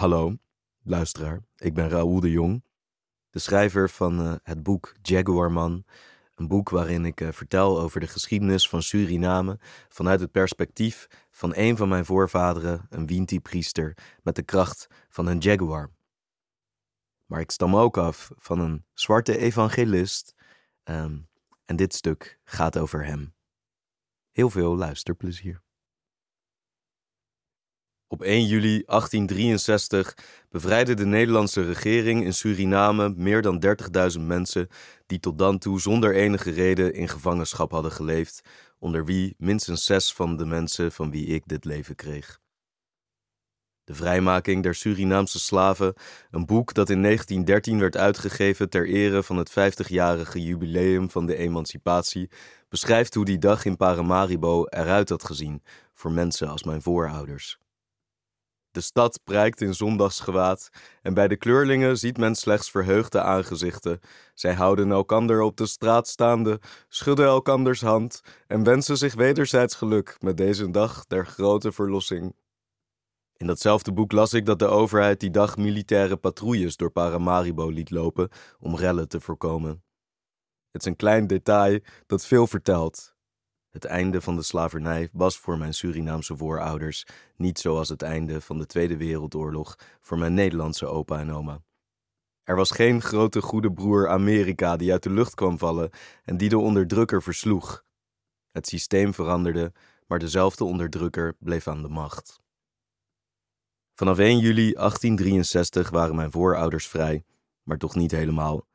Hallo, luisteraar. Ik ben Raoul de Jong, de schrijver van uh, het boek Jaguarman. Een boek waarin ik uh, vertel over de geschiedenis van Suriname vanuit het perspectief van een van mijn voorvaderen, een Winti-priester, met de kracht van een jaguar. Maar ik stam ook af van een zwarte evangelist. Um, en dit stuk gaat over hem. Heel veel luisterplezier. Op 1 juli 1863 bevrijdde de Nederlandse regering in Suriname meer dan 30.000 mensen die tot dan toe zonder enige reden in gevangenschap hadden geleefd, onder wie minstens zes van de mensen van wie ik dit leven kreeg. De vrijmaking der Surinaamse slaven, een boek dat in 1913 werd uitgegeven ter ere van het 50-jarige jubileum van de emancipatie, beschrijft hoe die dag in Paramaribo eruit had gezien voor mensen als mijn voorouders. De stad prijkt in zondagsgewaad en bij de kleurlingen ziet men slechts verheugde aangezichten. Zij houden elkander op de straat staande, schudden elkanders hand en wensen zich wederzijds geluk met deze dag der grote verlossing. In datzelfde boek las ik dat de overheid die dag militaire patrouilles door Paramaribo liet lopen om rellen te voorkomen. Het is een klein detail dat veel vertelt. Het einde van de slavernij was voor mijn Surinaamse voorouders niet zoals het einde van de Tweede Wereldoorlog voor mijn Nederlandse opa en oma. Er was geen grote goede broer Amerika die uit de lucht kwam vallen en die de onderdrukker versloeg. Het systeem veranderde, maar dezelfde onderdrukker bleef aan de macht. Vanaf 1 juli 1863 waren mijn voorouders vrij, maar toch niet helemaal.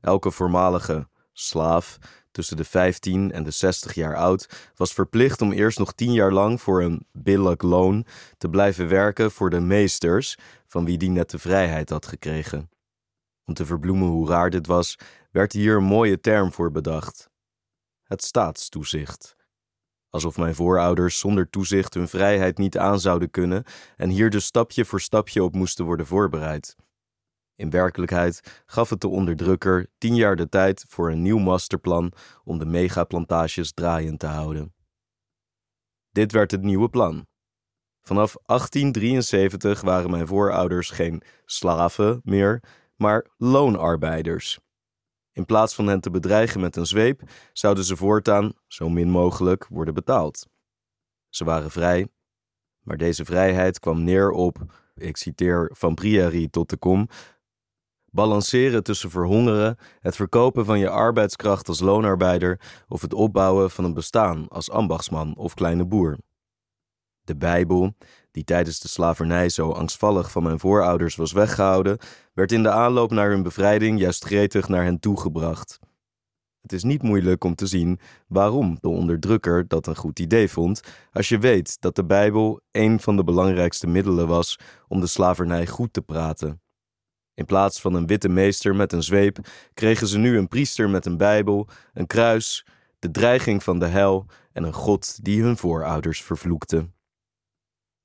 Elke voormalige slaaf tussen de 15 en de 60 jaar oud, was verplicht om eerst nog 10 jaar lang voor een billijk loon te blijven werken voor de meesters, van wie die net de vrijheid had gekregen. Om te verbloemen hoe raar dit was, werd hier een mooie term voor bedacht: het staatstoezicht. Alsof mijn voorouders zonder toezicht hun vrijheid niet aan zouden kunnen en hier dus stapje voor stapje op moesten worden voorbereid. In werkelijkheid gaf het de onderdrukker tien jaar de tijd voor een nieuw masterplan om de megaplantages draaiend te houden. Dit werd het nieuwe plan. Vanaf 1873 waren mijn voorouders geen slaven meer, maar loonarbeiders. In plaats van hen te bedreigen met een zweep, zouden ze voortaan zo min mogelijk worden betaald. Ze waren vrij, maar deze vrijheid kwam neer op, ik citeer van Prieri tot de kom, balanceren tussen verhongeren, het verkopen van je arbeidskracht als loonarbeider of het opbouwen van een bestaan als ambachtsman of kleine boer. De Bijbel, die tijdens de slavernij zo angstvallig van mijn voorouders was weggehouden, werd in de aanloop naar hun bevrijding juist gretig naar hen toegebracht. Het is niet moeilijk om te zien waarom de onderdrukker dat een goed idee vond, als je weet dat de Bijbel een van de belangrijkste middelen was om de slavernij goed te praten. In plaats van een witte meester met een zweep, kregen ze nu een priester met een Bijbel, een kruis, de dreiging van de hel en een God die hun voorouders vervloekte.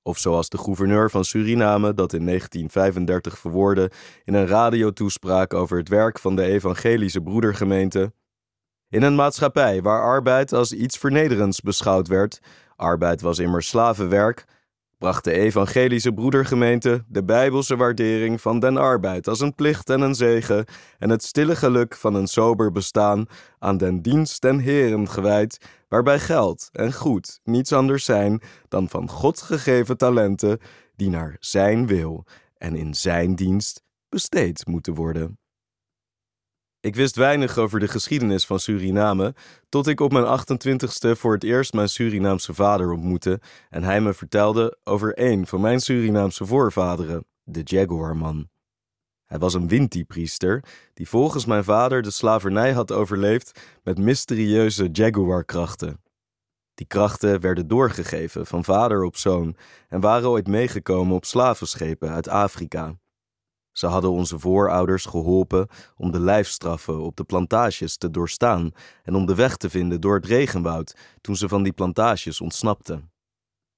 Of zoals de gouverneur van Suriname dat in 1935 verwoordde in een radiotoespraak over het werk van de evangelische broedergemeente. In een maatschappij waar arbeid als iets vernederends beschouwd werd, arbeid was immers slavenwerk, bracht de evangelische broedergemeente de bijbelse waardering van den arbeid als een plicht en een zegen en het stille geluk van een sober bestaan aan den dienst den Heren gewijd, waarbij geld en goed niets anders zijn dan van God gegeven talenten die naar Zijn wil en in Zijn dienst besteed moeten worden. Ik wist weinig over de geschiedenis van Suriname, tot ik op mijn 28ste voor het eerst mijn Surinaamse vader ontmoette en hij me vertelde over één van mijn Surinaamse voorvaderen, de Jaguarman. Hij was een Winti-priester die volgens mijn vader de slavernij had overleefd met mysterieuze Jaguar-krachten. Die krachten werden doorgegeven van vader op zoon en waren ooit meegekomen op slavenschepen uit Afrika. Ze hadden onze voorouders geholpen om de lijfstraffen op de plantages te doorstaan en om de weg te vinden door het regenwoud toen ze van die plantages ontsnapten.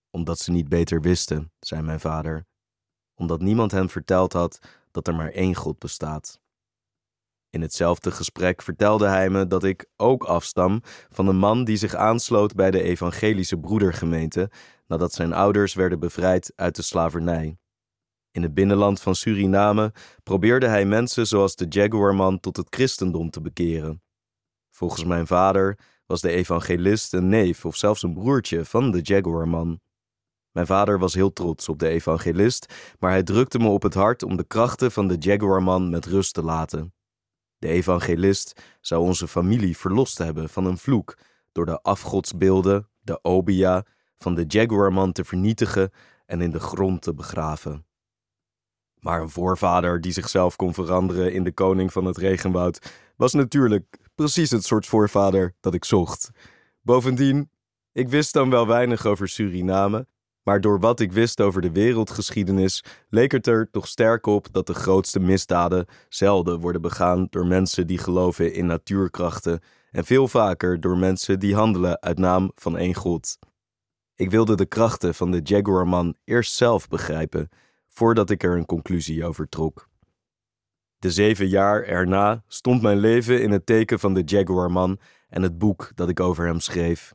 Omdat ze niet beter wisten, zei mijn vader, omdat niemand hen verteld had dat er maar één God bestaat. In hetzelfde gesprek vertelde hij me dat ik ook afstam van een man die zich aansloot bij de evangelische broedergemeente nadat zijn ouders werden bevrijd uit de slavernij. In het binnenland van Suriname probeerde hij mensen zoals de Jaguarman tot het christendom te bekeren. Volgens mijn vader was de evangelist een neef of zelfs een broertje van de Jaguarman. Mijn vader was heel trots op de evangelist, maar hij drukte me op het hart om de krachten van de Jaguarman met rust te laten. De evangelist zou onze familie verlost hebben van een vloek door de afgodsbeelden, de obia, van de Jaguarman te vernietigen en in de grond te begraven. Maar een voorvader die zichzelf kon veranderen in de koning van het regenwoud was natuurlijk precies het soort voorvader dat ik zocht. Bovendien, ik wist dan wel weinig over Suriname, maar door wat ik wist over de wereldgeschiedenis leek het er toch sterk op dat de grootste misdaden zelden worden begaan door mensen die geloven in natuurkrachten en veel vaker door mensen die handelen uit naam van één God. Ik wilde de krachten van de Jaguarman eerst zelf begrijpen, voordat ik er een conclusie over trok. De zeven jaar erna stond mijn leven in het teken van de Jaguarman en het boek dat ik over hem schreef.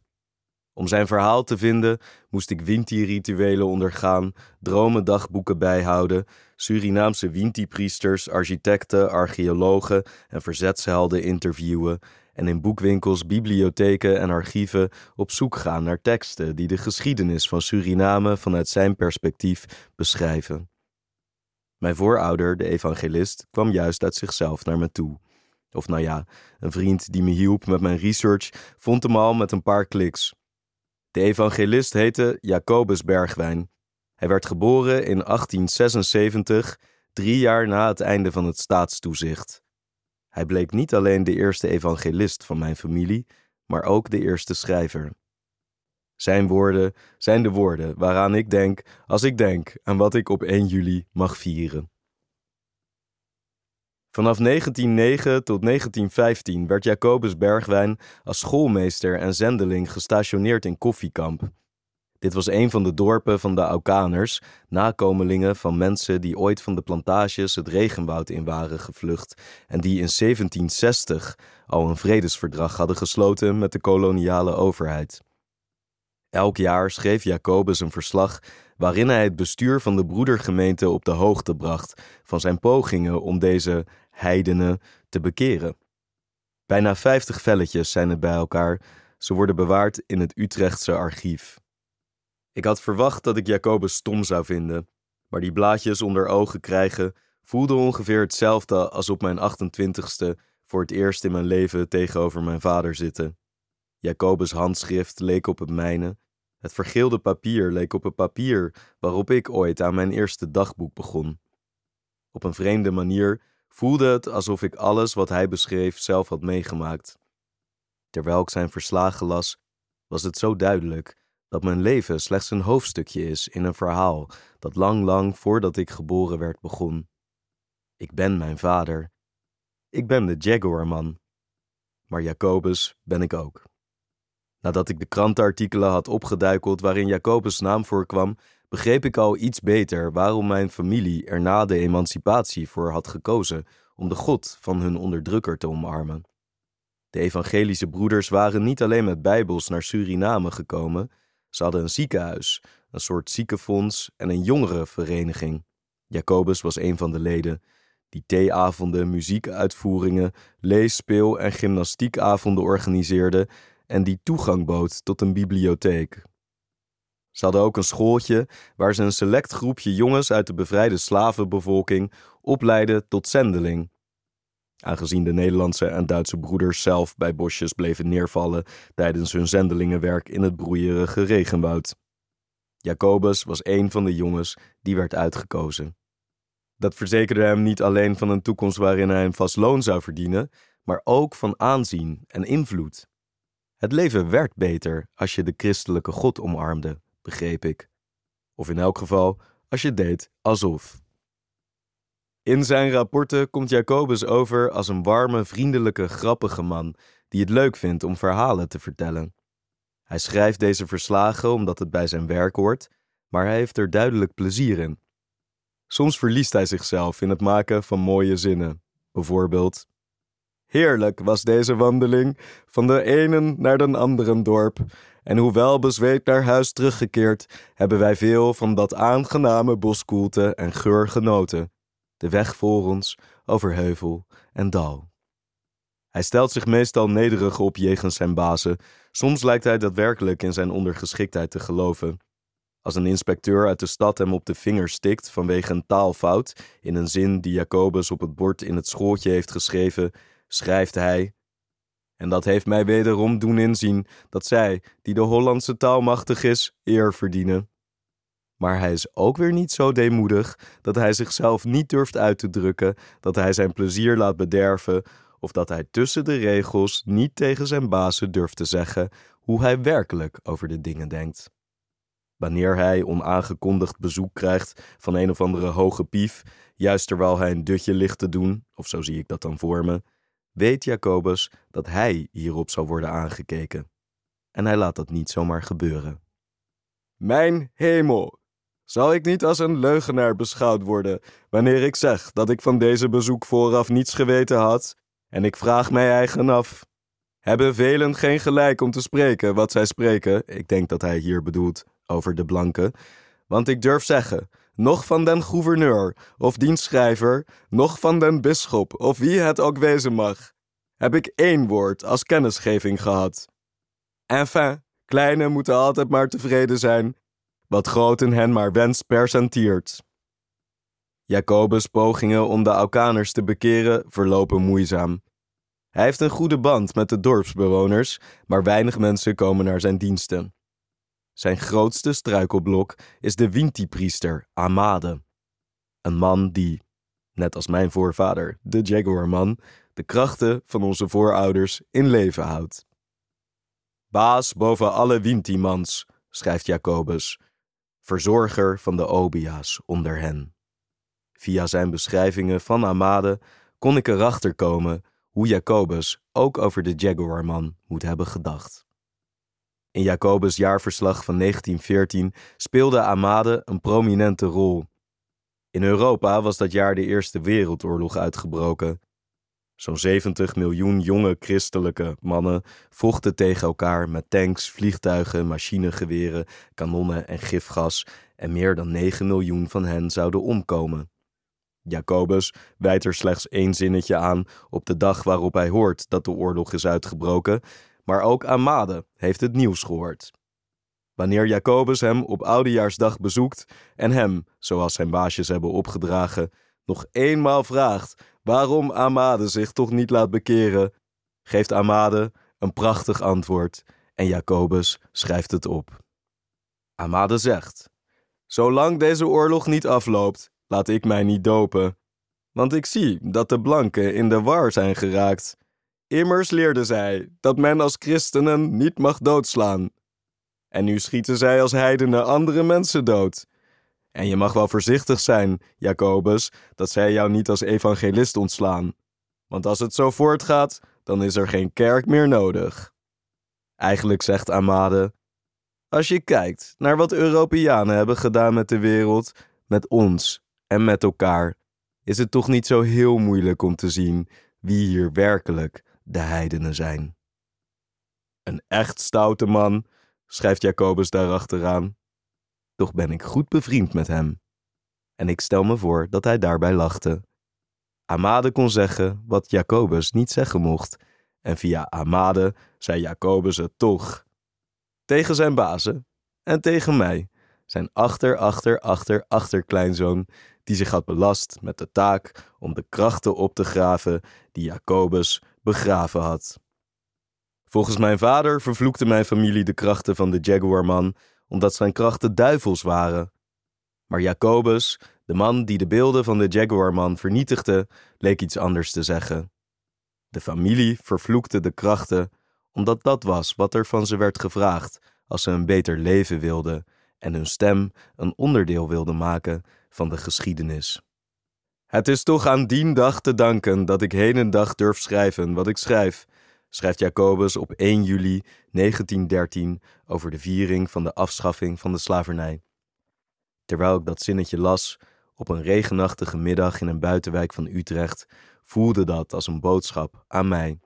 Om zijn verhaal te vinden moest ik Winti-rituelen ondergaan, dromendagboeken bijhouden, Surinaamse Winti-priesters, architecten, archeologen en verzetshelden interviewen en in boekwinkels, bibliotheken en archieven op zoek gaan naar teksten die de geschiedenis van Suriname vanuit zijn perspectief beschrijven. Mijn voorouder, de evangelist, kwam juist uit zichzelf naar me toe. Of nou ja, een vriend die me hielp met mijn research vond hem al met een paar kliks. De evangelist heette Jacobus Bergwijn. Hij werd geboren in 1876, drie jaar na het einde van het staatstoezicht. Hij bleek niet alleen de eerste evangelist van mijn familie, maar ook de eerste schrijver. Zijn woorden zijn de woorden waaraan ik denk als ik denk aan wat ik op 1 juli mag vieren. Vanaf 1909 tot 1915 werd Jacobus Bergwijn als schoolmeester en zendeling gestationeerd in Koffiekamp. Dit was een van de dorpen van de Aukaners, nakomelingen van mensen die ooit van de plantages het regenwoud in waren gevlucht en die in 1760 al een vredesverdrag hadden gesloten met de koloniale overheid. Elk jaar schreef Jacobus een verslag waarin hij het bestuur van de broedergemeente op de hoogte bracht van zijn pogingen om deze heidenen te bekeren. Bijna vijftig velletjes zijn het bij elkaar, ze worden bewaard in het Utrechtse archief. Ik had verwacht dat ik Jacobus stom zou vinden, maar die blaadjes onder ogen krijgen voelde ongeveer hetzelfde als op mijn 28ste voor het eerst in mijn leven tegenover mijn vader zitten. Jacobus' handschrift leek op het mijne. Het vergeelde papier leek op het papier waarop ik ooit aan mijn eerste dagboek begon. Op een vreemde manier voelde het alsof ik alles wat hij beschreef zelf had meegemaakt. Terwijl ik zijn verslagen las, was het zo duidelijk dat mijn leven slechts een hoofdstukje is in een verhaal dat lang, lang voordat ik geboren werd begon. Ik ben mijn vader. Ik ben de Jaguarman. Maar Jacobus ben ik ook. Nadat ik de krantenartikelen had opgeduikeld waarin Jacobus' naam voorkwam, begreep ik al iets beter waarom mijn familie er na de emancipatie voor had gekozen om de God van hun onderdrukker te omarmen. De evangelische broeders waren niet alleen met Bijbels naar Suriname gekomen, ze hadden een ziekenhuis, een soort ziekenfonds en een jongerenvereniging. Jacobus was een van de leden, die theeavonden, muziekuitvoeringen, lees-, speel- en gymnastiekavonden organiseerde en die toegang bood tot een bibliotheek. Ze hadden ook een schooltje waar ze een select groepje jongens uit de bevrijde slavenbevolking opleidden tot zendeling. Aangezien de Nederlandse en Duitse broeders zelf bij bosjes bleven neervallen tijdens hun zendelingenwerk in het broeierige regenwoud. Jacobus was een van de jongens die werd uitgekozen. Dat verzekerde hem niet alleen van een toekomst waarin hij een vast loon zou verdienen, maar ook van aanzien en invloed. Het leven werd beter als je de christelijke God omarmde, begreep ik. Of in elk geval als je deed alsof. In zijn rapporten komt Jacobus over als een warme, vriendelijke, grappige man die het leuk vindt om verhalen te vertellen. Hij schrijft deze verslagen omdat het bij zijn werk hoort, maar hij heeft er duidelijk plezier in. Soms verliest hij zichzelf in het maken van mooie zinnen. Bijvoorbeeld: Heerlijk was deze wandeling, van de ene naar den anderen dorp. En hoewel bezweet naar huis teruggekeerd, hebben wij veel van dat aangename boskoelte en geur genoten. De weg voor ons, over heuvel en dal. Hij stelt zich meestal nederig op jegens zijn bazen. Soms lijkt hij daadwerkelijk in zijn ondergeschiktheid te geloven. Als een inspecteur uit de stad hem op de vinger stikt vanwege een taalfout in een zin die Jacobus op het bord in het schooltje heeft geschreven, schrijft hij: En dat heeft mij wederom doen inzien dat zij, die de Hollandse taal machtig is, eer verdienen. Maar hij is ook weer niet zo deemoedig dat hij zichzelf niet durft uit te drukken, dat hij zijn plezier laat bederven, of dat hij tussen de regels niet tegen zijn bazen durft te zeggen hoe hij werkelijk over de dingen denkt. Wanneer hij onaangekondigd bezoek krijgt van een of andere hoge pief, juist terwijl hij een dutje ligt te doen, of zo zie ik dat dan voor me, weet Jacobus dat hij hierop zal worden aangekeken. En hij laat dat niet zomaar gebeuren. Mijn hemel! Zal ik niet als een leugenaar beschouwd worden wanneer ik zeg dat ik van deze bezoek vooraf niets geweten had? En ik vraag mij eigen af: hebben velen geen gelijk om te spreken wat zij spreken? Ik denk dat hij hier bedoelt over de blanken. Want ik durf zeggen, nog van den gouverneur of dienstschrijver, nog van den bisschop of wie het ook wezen mag, heb ik één woord als kennisgeving gehad. Enfin, kleine moeten altijd maar tevreden zijn, wat groten hen maar wens percentiert. Jacobus' pogingen om de Alkaners te bekeren verlopen moeizaam. Hij heeft een goede band met de dorpsbewoners, maar weinig mensen komen naar zijn diensten. Zijn grootste struikelblok is de Winti-priester Amade. Een man die, net als mijn voorvader, de Jaguarman, de krachten van onze voorouders in leven houdt. Baas boven alle Winti-mans, schrijft Jacobus, verzorger van de Obia's onder hen. Via zijn beschrijvingen van Amade kon ik erachter komen hoe Jacobus ook over de Jaguarman moet hebben gedacht. In Jacobus' jaarverslag van 1914 speelde Amade een prominente rol. In Europa was dat jaar de Eerste Wereldoorlog uitgebroken. Zo'n 70 miljoen jonge christelijke mannen vochten tegen elkaar met tanks, vliegtuigen, machinegeweren, kanonnen en gifgas, en meer dan 9 miljoen van hen zouden omkomen. Jacobus wijt er slechts één zinnetje aan op de dag waarop hij hoort dat de oorlog is uitgebroken, maar ook Amade heeft het nieuws gehoord. Wanneer Jacobus hem op oudejaarsdag bezoekt en hem, zoals zijn baasjes hebben opgedragen, nog eenmaal vraagt waarom Amade zich toch niet laat bekeren, geeft Amade een prachtig antwoord en Jacobus schrijft het op. Amade zegt: Zolang deze oorlog niet afloopt, laat ik mij niet dopen, want ik zie dat de blanken in de war zijn geraakt Immers leerden zij dat men als christenen niet mag doodslaan. En nu schieten zij als heidenen andere mensen dood. En je mag wel voorzichtig zijn, Jacobus, dat zij jou niet als evangelist ontslaan. Want als het zo voortgaat, dan is er geen kerk meer nodig. Eigenlijk zegt Amade: Als je kijkt naar wat Europeanen hebben gedaan met de wereld, met ons en met elkaar, is het toch niet zo heel moeilijk om te zien wie hier werkelijk de heidenen zijn. Een echt stoute man, schrijft Jacobus daarachteraan. Toch ben ik goed bevriend met hem. En ik stel me voor dat hij daarbij lachte. Amade kon zeggen wat Jacobus niet zeggen mocht, en via Amade zei Jacobus het toch. Tegen zijn bazen en tegen mij, zijn achter, achter, achter, achterkleinzoon, die zich had belast met de taak om de krachten op te graven die Jacobus begraven had. Volgens mijn vader vervloekte mijn familie de krachten van de Jaguarman omdat zijn krachten duivels waren. Maar Jacobus, de man die de beelden van de Jaguarman vernietigde, leek iets anders te zeggen. De familie vervloekte de krachten omdat dat was wat er van ze werd gevraagd als ze een beter leven wilden en hun stem een onderdeel wilden maken van de geschiedenis. Het is toch aan dien dag te danken dat ik heden dag durf schrijven wat ik schrijf, schrijft Jacobus op 1 juli 1913 over de viering van de afschaffing van de slavernij. Terwijl ik dat zinnetje las, Op een regenachtige middag in een buitenwijk van Utrecht voelde dat als een boodschap aan mij.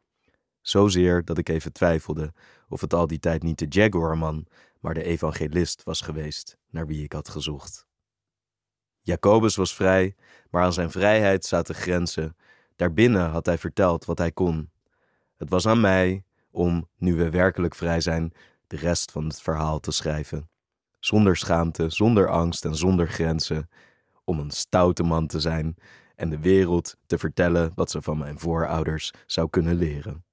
Zozeer dat ik even twijfelde of het al die tijd niet de Jaguarman, maar de evangelist was geweest naar wie ik had gezocht. Jacobus was vrij, maar aan zijn vrijheid zaten grenzen. Daarbinnen had hij verteld wat hij kon. Het was aan mij om, nu we werkelijk vrij zijn, de rest van het verhaal te schrijven. Zonder schaamte, zonder angst en zonder grenzen. Om een stoute man te zijn en de wereld te vertellen wat ze van mijn voorouders zou kunnen leren.